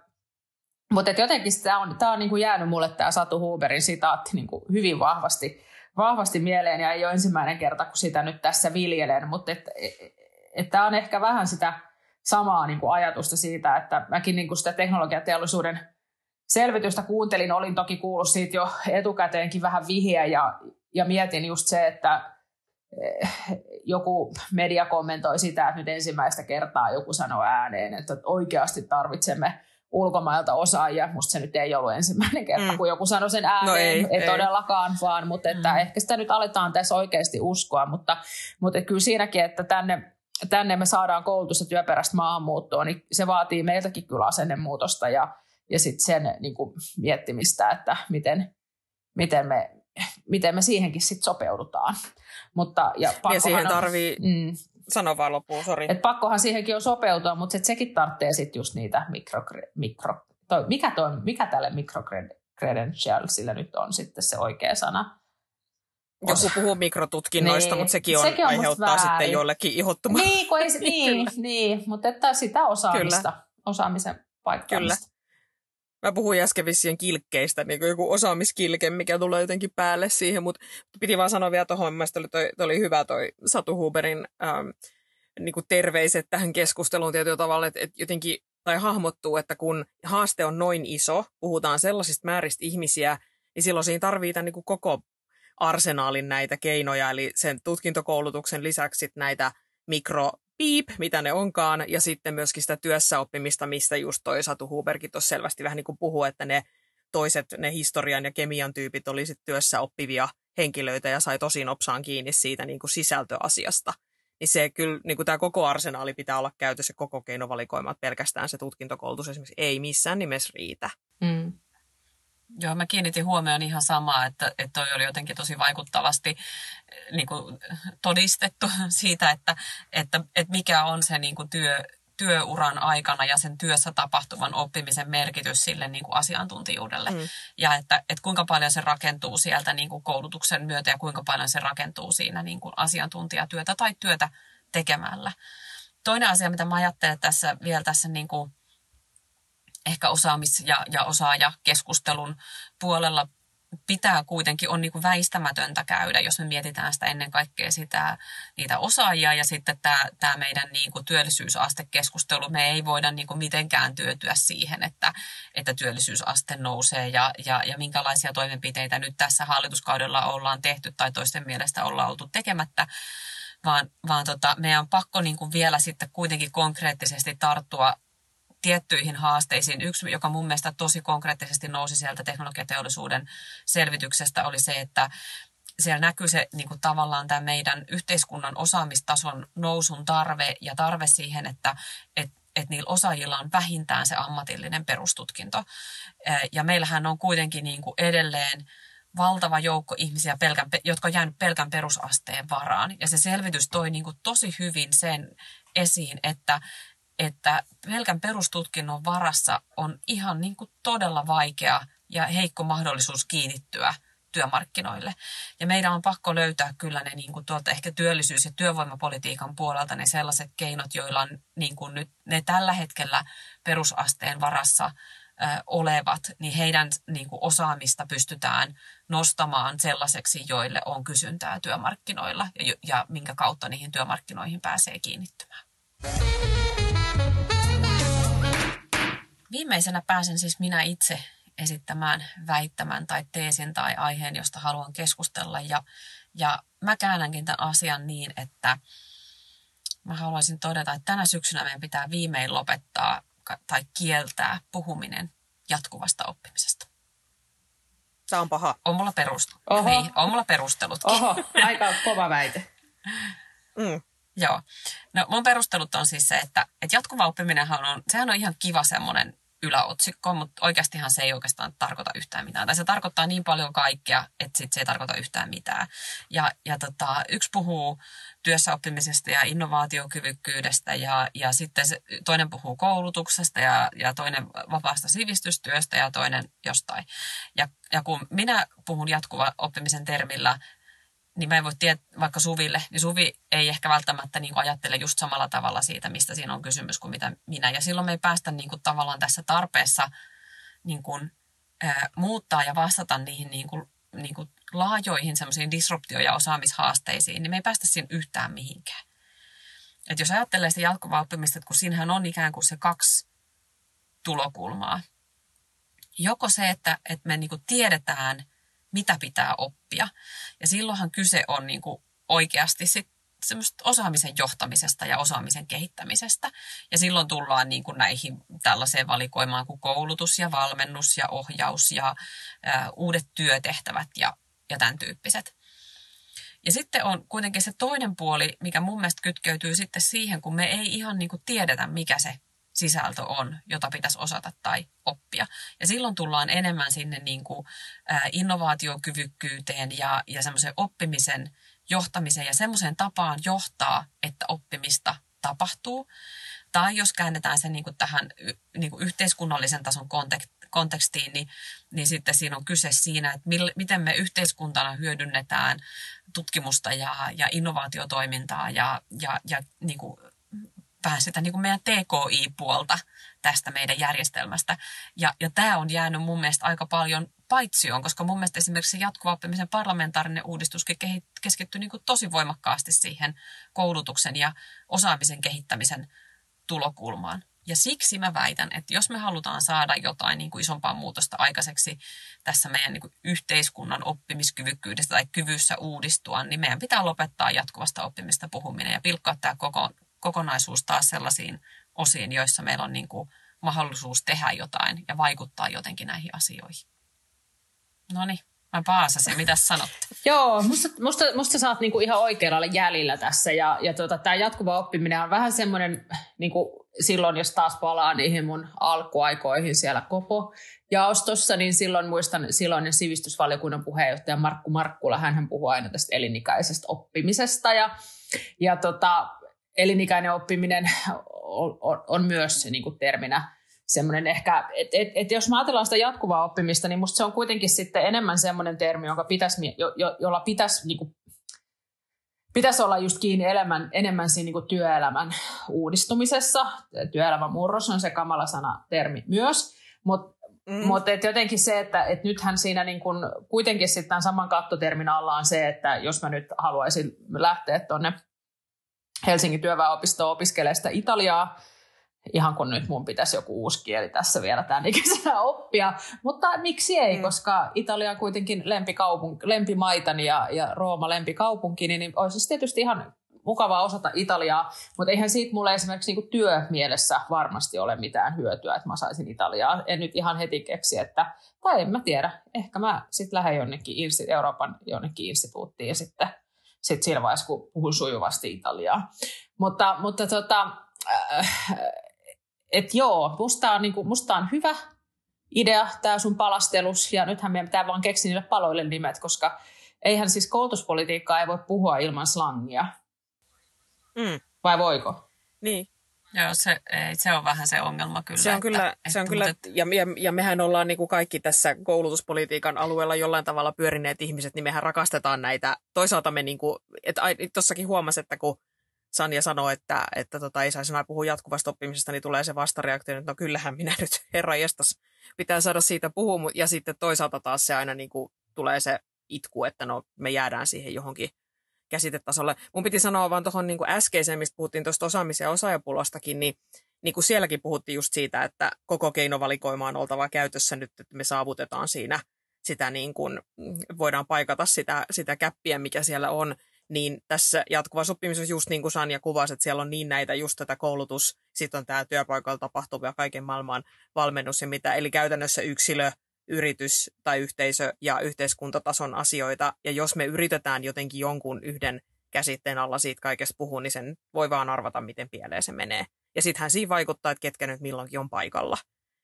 mutta jotenkin tämä on, tämä on niin kuin jäänyt mulle tämä Satu Huberin sitaatti niin kuin hyvin vahvasti, vahvasti mieleen. Ja ei ole ensimmäinen kerta, kun sitä nyt tässä viljelen, mutta että tämä on ehkä vähän sitä samaa niin kuin ajatusta siitä, että mäkin niin kuin sitä teknologiateollisuuden selvitystä kuuntelin, olin toki kuullut siitä jo etukäteenkin vähän vihiä ja, ja mietin just se, että eh, joku media kommentoi sitä, että nyt ensimmäistä kertaa joku sanoi ääneen, että oikeasti tarvitsemme ulkomailta osaajia. Musta se nyt ei ollut ensimmäinen kerta, mm. kun joku sanoi sen ääneen. No ei, ei, ei todellakaan, vaan mutta että mm. ehkä sitä nyt aletaan tässä oikeasti uskoa, mutta, mutta kyllä siinäkin, että tänne tänne me saadaan koulutus- ja työperäistä maahanmuuttoa, niin se vaatii meiltäkin kyllä asennemuutosta ja, ja sitten sen niin kuin miettimistä, että miten, miten, me, miten me siihenkin sitten sopeudutaan. Mutta, ja, ja siihen tarvii, mm, sano vaan loppuun, sori. Et pakkohan siihenkin on sopeutua, mutta sit sekin tarvitsee sitten just niitä mikro, mikro toi, mikä, toi, mikä tälle microcredentialsille nyt on sitten se oikea sana? Joku puhuu mikrotutkinnoista, niin. mutta sekin, on, sekin on aiheuttaa sitten joillekin ihottumaa. Niin, kun ei, niin, niin, mutta että sitä osaamista, Kyllä. osaamisen paikkaamista. Kyllä. Mä puhuin äsken vissien kilkkeistä, niin kuin joku osaamiskilke, mikä tulee jotenkin päälle siihen, mutta piti vaan sanoa vielä tuohon, mielestäni oli, toi, oli hyvä toi Satu Huberin ähm, niin kuin terveiset tähän keskusteluun tietyllä tavalla, että, että jotenkin tai hahmottuu, että kun haaste on noin iso, puhutaan sellaisista määristä ihmisiä, niin silloin siinä tarvitaan niin kuin koko arsenaalin näitä keinoja, eli sen tutkintokoulutuksen lisäksi näitä mikro piip, mitä ne onkaan, ja sitten myöskin sitä työssäoppimista, mistä just toi Satu Huberkin tuossa selvästi vähän niin kuin puhuu, että ne toiset, ne historian ja kemian tyypit oli sitten työssä oppivia henkilöitä ja sai tosi nopsaan kiinni siitä niin kuin sisältöasiasta. Niin se kyllä, niin kuin tämä koko arsenaali pitää olla käytössä, koko keinovalikoima, että pelkästään se tutkintokoulutus esimerkiksi ei missään nimessä riitä. Mm. Joo, mä kiinnitin huomioon ihan samaa, että, että toi oli jotenkin tosi vaikuttavasti eh, niin kuin, todistettu siitä, että, että, että mikä on se niin kuin työ, työuran aikana ja sen työssä tapahtuvan oppimisen merkitys sille niin kuin asiantuntijuudelle. Mm. Ja että, että kuinka paljon se rakentuu sieltä niin kuin koulutuksen myötä ja kuinka paljon se rakentuu siinä niin kuin asiantuntijatyötä tai työtä tekemällä. Toinen asia, mitä mä ajattelen tässä vielä tässä niin kuin ehkä osaamis- ja, ja osaajakeskustelun puolella pitää kuitenkin, on niin kuin väistämätöntä käydä, jos me mietitään sitä ennen kaikkea sitä, niitä osaajia ja sitten tämä, tämä meidän niin kuin työllisyysastekeskustelu. Me ei voida niin kuin mitenkään työtyä siihen, että, että työllisyysaste nousee ja, ja, ja minkälaisia toimenpiteitä nyt tässä hallituskaudella ollaan tehty tai toisten mielestä ollaan oltu tekemättä vaan, vaan tota, meidän on pakko niin kuin vielä sitten kuitenkin konkreettisesti tarttua tiettyihin haasteisiin. Yksi, joka mun mielestä tosi konkreettisesti nousi sieltä teknologiateollisuuden selvityksestä, oli se, että siellä näkyy se niin kuin tavallaan tämä meidän yhteiskunnan osaamistason nousun tarve ja tarve siihen, että, että että niillä osaajilla on vähintään se ammatillinen perustutkinto. Ja meillähän on kuitenkin niin kuin edelleen valtava joukko ihmisiä, pelkän, jotka on jäänyt pelkän perusasteen varaan. Ja se selvitys toi niin kuin tosi hyvin sen esiin, että, että pelkän perustutkinnon varassa on ihan niin kuin todella vaikea ja heikko mahdollisuus kiinnittyä työmarkkinoille. Ja meidän on pakko löytää kyllä ne niin kuin tuolta ehkä työllisyys- ja työvoimapolitiikan puolelta ne sellaiset keinot, joilla on niin kuin nyt ne tällä hetkellä perusasteen varassa ö, olevat, niin heidän niin kuin osaamista pystytään nostamaan sellaiseksi, joille on kysyntää työmarkkinoilla ja, ja minkä kautta niihin työmarkkinoihin pääsee kiinnittymään. Viimeisenä pääsen siis minä itse esittämään väittämän tai teesin tai aiheen, josta haluan keskustella. Ja, ja mä käännänkin tämän asian niin, että mä haluaisin todeta, että tänä syksynä meidän pitää viimein lopettaa tai kieltää puhuminen jatkuvasta oppimisesta. Tämä on paha. On mulla, perust- Oho. Niin, on mulla perustelutkin. Oho, aika kova väite. mm. Joo. No mun perustelut on siis se, että, että jatkuva oppiminenhan on, sehän on ihan kiva semmoinen yläotsikko, mutta oikeastihan se ei oikeastaan tarkoita yhtään mitään. Tai se tarkoittaa niin paljon kaikkea, että sit se ei tarkoita yhtään mitään. Ja, ja tota, yksi puhuu työssäoppimisesta ja innovaatiokyvykkyydestä ja, ja sitten se, toinen puhuu koulutuksesta ja, ja toinen vapaasta sivistystyöstä ja toinen jostain. Ja, ja kun minä puhun jatkuva oppimisen termillä, niin mä en voi tietää vaikka Suville, niin Suvi ei ehkä välttämättä niin ajattele just samalla tavalla siitä, mistä siinä on kysymys kuin mitä minä. Ja silloin me ei päästä niin kuin tavallaan tässä tarpeessa niin kuin, ää, muuttaa ja vastata niihin niin kuin, niin kuin laajoihin semmoisiin disruptio- ja osaamishaasteisiin, niin me ei päästä siinä yhtään mihinkään. Et jos ajattelee sitä jatkuvaa oppimista, että kun siinähän on ikään kuin se kaksi tulokulmaa. Joko se, että, että me niin kuin tiedetään – mitä pitää oppia. Ja silloinhan kyse on niin kuin oikeasti sit semmoista osaamisen johtamisesta ja osaamisen kehittämisestä. Ja silloin tullaan niin kuin näihin tällaiseen valikoimaan kuin koulutus ja valmennus ja ohjaus ja ä, uudet työtehtävät ja, ja tämän tyyppiset. Ja sitten on kuitenkin se toinen puoli, mikä mun mielestä kytkeytyy sitten siihen, kun me ei ihan niin kuin tiedetä, mikä se sisältö on, jota pitäisi osata tai oppia. Ja silloin tullaan enemmän sinne niin kuin, innovaatiokyvykkyyteen ja, ja semmoisen oppimisen johtamiseen ja semmoiseen tapaan johtaa, että oppimista tapahtuu. Tai jos käännetään se niin kuin tähän niin kuin yhteiskunnallisen tason kontekstiin, niin, niin sitten siinä on kyse siinä, että mil, miten me yhteiskuntana hyödynnetään tutkimusta ja, ja innovaatiotoimintaa ja, ja, ja niin kuin vähän sitä niin kuin meidän TKI-puolta tästä meidän järjestelmästä. Ja, ja tämä on jäänyt mun mielestä aika paljon paitsioon, koska mun mielestä esimerkiksi jatkuva oppimisen parlamentaarinen uudistuskin keskittyy niin tosi voimakkaasti siihen koulutuksen ja osaamisen kehittämisen tulokulmaan. Ja siksi mä väitän, että jos me halutaan saada jotain niin kuin isompaa muutosta aikaiseksi tässä meidän niin kuin yhteiskunnan oppimiskyvykkyydestä tai kyvyssä uudistua, niin meidän pitää lopettaa jatkuvasta oppimista puhuminen ja pilkkaa tämä koko, kokonaisuus taas sellaisiin osiin, joissa meillä on niin kuin mahdollisuus tehdä jotain ja vaikuttaa jotenkin näihin asioihin. No niin, mä paasasin. Mitä sanot? Joo, musta, musta, musta sä oot niinku ihan oikealla jäljellä tässä. Ja, ja tota, tämä jatkuva oppiminen on vähän semmoinen, niinku, silloin jos taas palaa niihin mun alkuaikoihin siellä Kopo jaostossa, niin silloin muistan silloinen sivistysvaliokunnan puheenjohtaja Markku Markkula, hän puhuu aina tästä elinikäisestä oppimisesta. Ja, ja tota, elinikäinen oppiminen on, on, on myös niin kuin terminä semmoinen ehkä, että et, et jos mä ajatellaan sitä jatkuvaa oppimista, niin musta se on kuitenkin sitten enemmän semmoinen termi, jonka pitäisi, jo, jo, jolla pitäisi niin kuin, pitäisi olla just kiinni elämän, enemmän siinä niin kuin työelämän uudistumisessa. Työelämän murros on se kamala sana termi myös, mutta Mm. Mutta jotenkin se, että et nythän siinä niin kun, kuitenkin sitten saman kattotermin alla on se, että jos mä nyt haluaisin lähteä tuonne Helsingin työväenopistoon opiskelemaan sitä Italiaa, ihan kun nyt mun pitäisi joku uusi kieli tässä vielä tämän ikäisenä oppia. Mutta miksi ei, mm. koska Italia on kuitenkin lempikaupunk- lempimaitani ja, ja Rooma lempikaupunkini, niin olisi tietysti ihan mukavaa osata Italiaa, mutta eihän siitä mulle esimerkiksi niin työmielessä varmasti ole mitään hyötyä, että mä saisin Italiaa. En nyt ihan heti keksi, että, tai en mä tiedä, ehkä mä sitten lähden jonnekin Euroopan jonnekin instituuttiin ja sitten sit siinä vaiheessa, kun puhun sujuvasti Italiaa. Mutta, mutta tota, äh, et joo, musta on, niinku, musta on hyvä idea tämä sun palastelus, ja nythän meidän pitää vaan keksiä niille paloille nimet, koska eihän siis koulutuspolitiikkaa ei voi puhua ilman slangia. Mm. Vai voiko? Niin. Joo, se, se on vähän se ongelma kyllä. Se on kyllä, että, se on että, kyllä mutta... ja, ja, ja mehän ollaan niin kuin kaikki tässä koulutuspolitiikan alueella jollain tavalla pyörineet ihmiset, niin mehän rakastetaan näitä. Toisaalta me, niin kuin, että tuossakin huomasi, että kun Sanja sanoi, että, että tota, ei saisi enää puhua jatkuvasta oppimisesta, niin tulee se vastareaktio, että no kyllähän minä nyt, herra jestas, pitää saada siitä puhua. Ja sitten toisaalta taas se aina niin kuin, tulee se itku, että no me jäädään siihen johonkin käsitetasolle. Mun piti sanoa vaan tuohon niin äskeiseen, mistä puhuttiin tuosta osaamisen ja osaajapulostakin, niin, niin kuin sielläkin puhuttiin just siitä, että koko keinovalikoima on oltava käytössä nyt, että me saavutetaan siinä sitä niin kuin, voidaan paikata sitä, sitä käppiä, mikä siellä on niin tässä jatkuvassa oppimisessa just niin kuin Sanja kuvasi, että siellä on niin näitä just tätä koulutus, sitten on tämä työpaikalla tapahtuva kaiken maailman valmennus ja mitä, eli käytännössä yksilö, yritys tai yhteisö ja yhteiskuntatason asioita, ja jos me yritetään jotenkin jonkun yhden käsitteen alla siitä kaikesta puhua, niin sen voi vaan arvata, miten pieleen se menee. Ja sittenhän siinä vaikuttaa, että ketkä nyt milloinkin on paikalla.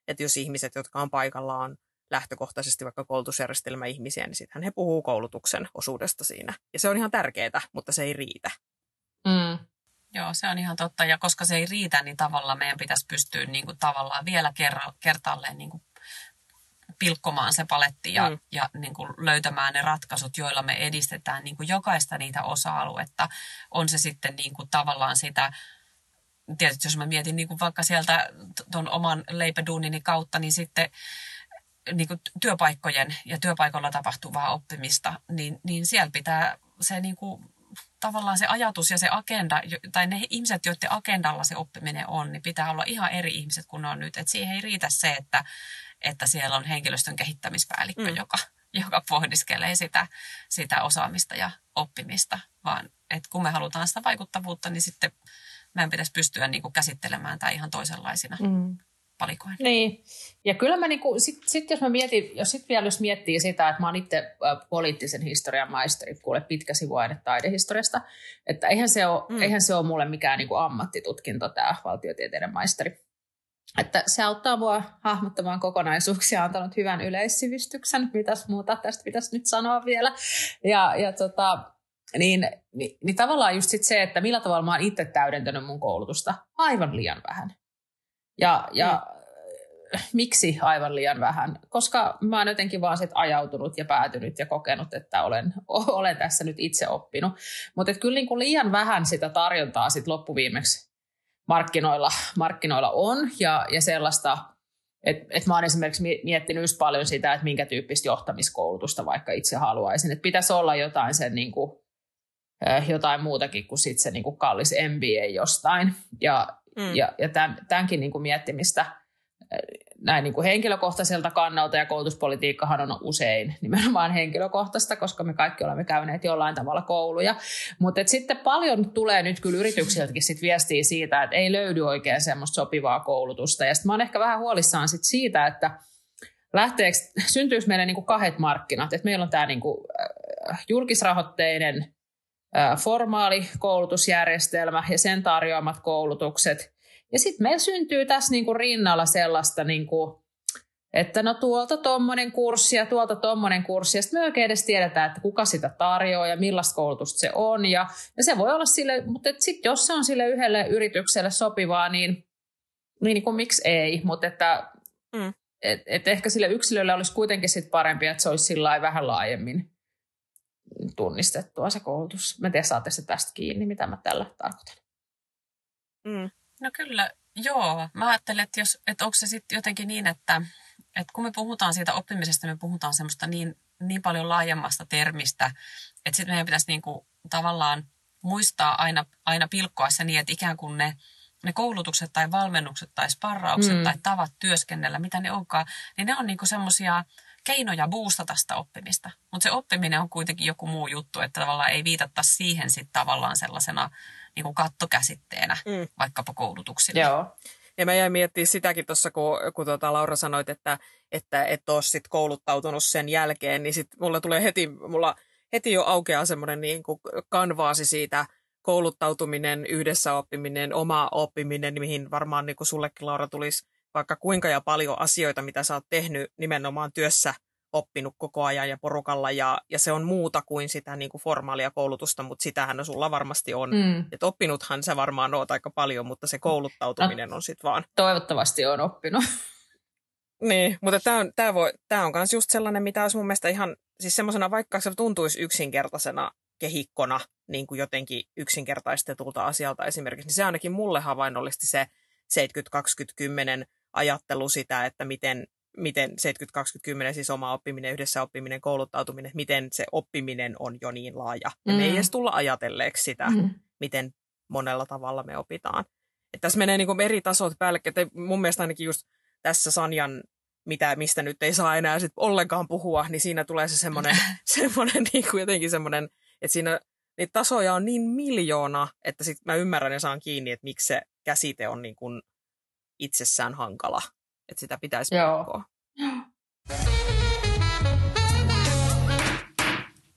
Että jos ihmiset, jotka on paikalla, on lähtökohtaisesti vaikka koulutusjärjestelmäihmisiä, niin sittenhän he puhuu koulutuksen osuudesta siinä. Ja se on ihan tärkeää, mutta se ei riitä. Mm. Joo, se on ihan totta. Ja koska se ei riitä, niin tavallaan meidän pitäisi pystyä niin kuin, tavallaan vielä kerra, kertaalleen niin kuin, pilkkomaan se paletti ja, mm. ja niin kuin löytämään ne ratkaisut, joilla me edistetään niin kuin jokaista niitä osa-aluetta. On se sitten niin kuin tavallaan sitä, tietysti jos mä mietin niin kuin vaikka sieltä tuon oman leipäduunini kautta, niin sitten niin kuin työpaikkojen ja työpaikalla tapahtuvaa oppimista, niin, niin siellä pitää se niin kuin, tavallaan se ajatus ja se agenda, tai ne ihmiset, joiden agendalla se oppiminen on, niin pitää olla ihan eri ihmiset kuin ne on nyt. Et siihen ei riitä se, että, että siellä on henkilöstön kehittämispäällikkö, mm. joka, joka pohdiskelee sitä, sitä osaamista ja oppimista, vaan että kun me halutaan sitä vaikuttavuutta, niin sitten meidän pitäisi pystyä niin kuin käsittelemään tämä ihan toisenlaisina. Mm valikoin. Niin, ja kyllä mä niinku, sit, sit jos mä mietin, jos sit vielä jos miettii sitä, että mä oon itse äh, poliittisen historian maisteri, kuule pitkä sivuaine taidehistoriasta, että eihän se ole, mm. eihän se ole mulle mikään niinku ammattitutkinto tämä valtiotieteiden maisteri. Että se auttaa mua hahmottamaan kokonaisuuksia, antanut hyvän yleissivistyksen, mitäs muuta tästä pitäisi nyt sanoa vielä. Ja, ja tota, niin, niin, niin tavallaan just sit se, että millä tavalla mä oon itse täydentänyt mun koulutusta, aivan liian vähän. Ja, ja mm. miksi aivan liian vähän? Koska mä oon jotenkin vaan sit ajautunut ja päätynyt ja kokenut, että olen, olen tässä nyt itse oppinut. Mutta kyllä niin kuin liian vähän sitä tarjontaa sit loppuviimeksi markkinoilla, markkinoilla on ja, ja sellaista, että et mä oon esimerkiksi miettinyt just paljon sitä, että minkä tyyppistä johtamiskoulutusta vaikka itse haluaisin. Että pitäisi olla jotain sen niin kuin, jotain muutakin kuin sit se niin kuin kallis MBA jostain. Ja, mm. ja, ja tämän, tämänkin niin kuin miettimistä näin niin kuin henkilökohtaiselta kannalta ja koulutuspolitiikkahan on usein nimenomaan henkilökohtaista, koska me kaikki olemme käyneet jollain tavalla kouluja. Mutta sitten paljon tulee nyt kyllä yrityksiltäkin sit viestiä siitä, että ei löydy oikein semmoista sopivaa koulutusta. Ja sitten mä oon ehkä vähän huolissaan sit siitä, että lähteekö, syntyykö meille niin kuin kahdet markkinat, että meillä on tämä niin kuin julkisrahoitteinen formaali koulutusjärjestelmä ja sen tarjoamat koulutukset – ja sitten meillä syntyy tässä niinku rinnalla sellaista, niinku, että no tuolta tuommoinen kurssi ja tuolta tuommoinen kurssi. Ja sitten me oikein edes tiedetään, että kuka sitä tarjoaa ja millaista koulutusta se on. Ja, ja se voi olla sille, mutta sitten jos se on sille yhdelle yritykselle sopivaa, niin, niin, niin kuin miksi ei. Mutta että mm. et, et ehkä sille yksilölle olisi kuitenkin sit parempi, että se olisi sillä vähän laajemmin tunnistettua se koulutus. Mä tiedän, saatte se tästä kiinni, mitä mä tällä tarkoitan. Mm. No kyllä, joo. Mä ajattelen, että, jos, että onko se sitten jotenkin niin, että, että kun me puhutaan siitä oppimisesta, me puhutaan semmoista niin, niin paljon laajemmasta termistä, että sitten meidän pitäisi niinku tavallaan muistaa aina, aina pilkkoa se niin, että ikään kuin ne, ne koulutukset tai valmennukset tai sparraukset mm. tai tavat työskennellä, mitä ne onkaan, niin ne on niinku semmoisia keinoja boostata sitä oppimista. Mutta se oppiminen on kuitenkin joku muu juttu, että tavallaan ei viitata siihen sitten tavallaan sellaisena niin kuin kattokäsitteenä mm. vaikkapa koulutuksille. Joo. Ja mä jäin miettimään sitäkin tuossa, kun, kun tuota Laura sanoit, että, että et ole sit kouluttautunut sen jälkeen, niin sitten mulla tulee heti, mulla heti jo aukeaa semmoinen niin kuin kanvaasi siitä kouluttautuminen, yhdessä oppiminen, oma oppiminen, mihin varmaan niin kuin sullekin Laura tulisi vaikka kuinka ja paljon asioita, mitä sä oot tehnyt nimenomaan työssä – oppinut koko ajan ja porukalla ja, ja se on muuta kuin sitä niin kuin formaalia koulutusta, mutta sitähän sulla varmasti on. Mm. Et oppinuthan sä varmaan oot aika paljon, mutta se kouluttautuminen no, on sitten vaan. Toivottavasti on oppinut. Niin, mutta tämä on, tää voi, tää on myös just sellainen, mitä olisi mun mielestä ihan, siis semmoisena, vaikka se tuntuisi yksinkertaisena kehikkona, niin kuin jotenkin yksinkertaistetulta asialta esimerkiksi, niin se ainakin mulle havainnollisti se 70-20-10 ajattelu sitä, että miten miten 70-20-10, siis oma oppiminen, yhdessä oppiminen, kouluttautuminen, miten se oppiminen on jo niin laaja. Ja mm. me ei mm. edes tulla ajatelleeksi sitä, mm. miten monella tavalla me opitaan. Et tässä menee niin eri tasot päälle. mun mielestä ainakin just tässä Sanjan, mitä, mistä nyt ei saa enää sit ollenkaan puhua, niin siinä tulee se semmoinen, semmoinen niin kuin jotenkin semmoinen, että siinä niitä tasoja on niin miljoona, että sit mä ymmärrän ja saan kiinni, että miksi se käsite on niin kuin itsessään hankala että sitä pitäisi Joo.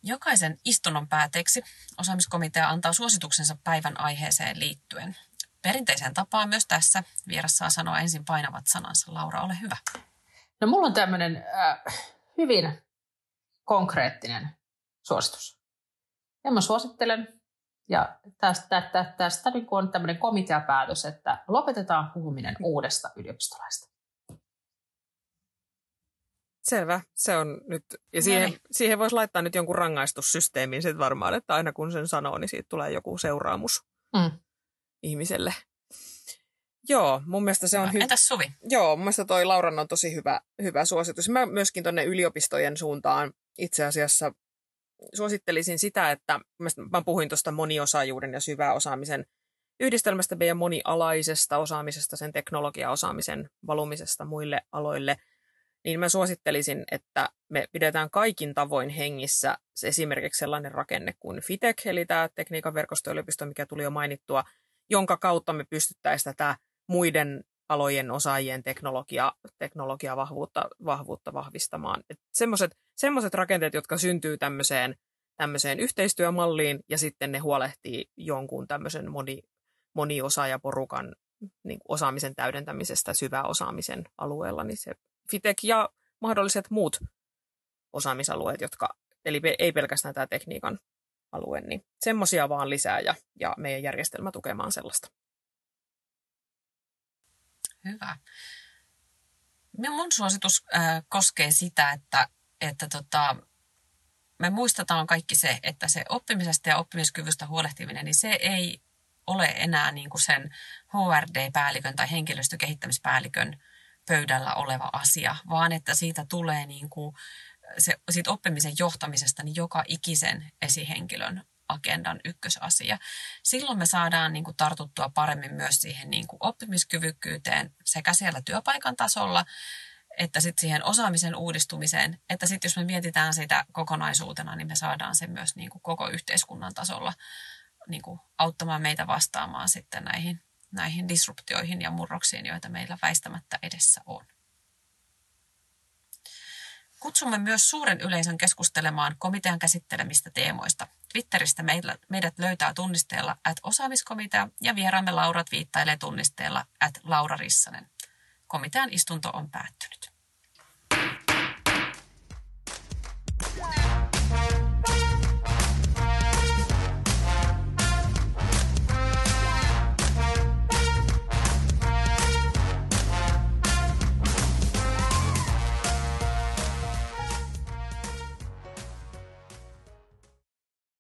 Jokaisen istunnon päätteeksi osaamiskomitea antaa suosituksensa päivän aiheeseen liittyen. Perinteiseen tapaan myös tässä vieras saa sanoa ensin painavat sanansa. Laura, ole hyvä. No mulla on tämmöinen äh, hyvin konkreettinen suositus. Ja mä suosittelen, ja tästä, tästä, tästä niin on tämmöinen komiteapäätös, että lopetetaan puhuminen uudesta yliopistolaista. Selvä, se on nyt, ja siihen, siihen voisi laittaa nyt jonkun rangaistussysteemin sitten varmaan, että aina kun sen sanoo, niin siitä tulee joku seuraamus mm. ihmiselle. Joo, mun mielestä se on hyvä. Entäs Suvi? Joo, mun mielestä toi Lauran on tosi hyvä, hyvä suositus. Mä myöskin tuonne yliopistojen suuntaan itse asiassa suosittelisin sitä, että mä puhuin tuosta moniosaajuuden ja syvää osaamisen yhdistelmästä ja monialaisesta osaamisesta, sen teknologiaosaamisen valumisesta muille aloille – niin mä suosittelisin, että me pidetään kaikin tavoin hengissä se esimerkiksi sellainen rakenne kuin FITEC, eli tämä tekniikan verkostoyliopisto, mikä tuli jo mainittua, jonka kautta me pystyttäisiin tätä muiden alojen osaajien teknologia, teknologiavahvuutta vahvuutta vahvistamaan. Semmoiset rakenteet, jotka syntyy tämmöiseen, tämmöiseen yhteistyömalliin ja sitten ne huolehtii jonkun tämmöisen moni, moniosaajaporukan niin osaamisen täydentämisestä syväosaamisen alueella, niin se FITEC ja mahdolliset muut osaamisalueet, jotka, eli ei pelkästään tämä tekniikan alue, niin semmoisia vaan lisää ja, ja meidän järjestelmä tukemaan sellaista. Hyvä. Mun suositus äh, koskee sitä, että, että tota, me muistetaan kaikki se, että se oppimisesta ja oppimiskyvystä huolehtiminen, niin se ei ole enää niin kuin sen HRD-päällikön tai henkilöstökehittämispäällikön pöydällä oleva asia, vaan että siitä tulee niin kuin se, siitä oppimisen johtamisesta niin joka ikisen esihenkilön agendan ykkösasia. Silloin me saadaan niin kuin, tartuttua paremmin myös siihen niin kuin, oppimiskyvykkyyteen sekä siellä työpaikan tasolla, että sitten siihen osaamisen uudistumiseen, että sitten jos me mietitään sitä kokonaisuutena, niin me saadaan sen myös niin kuin, koko yhteiskunnan tasolla niin kuin, auttamaan meitä vastaamaan sitten näihin, näihin disruptioihin ja murroksiin, joita meillä väistämättä edessä on. Kutsumme myös suuren yleisön keskustelemaan komitean käsittelemistä teemoista. Twitteristä meidät löytää tunnisteella at osaamiskomitea ja vieraamme Laurat viittailee tunnisteella at Laura Rissanen. Komitean istunto on päättynyt.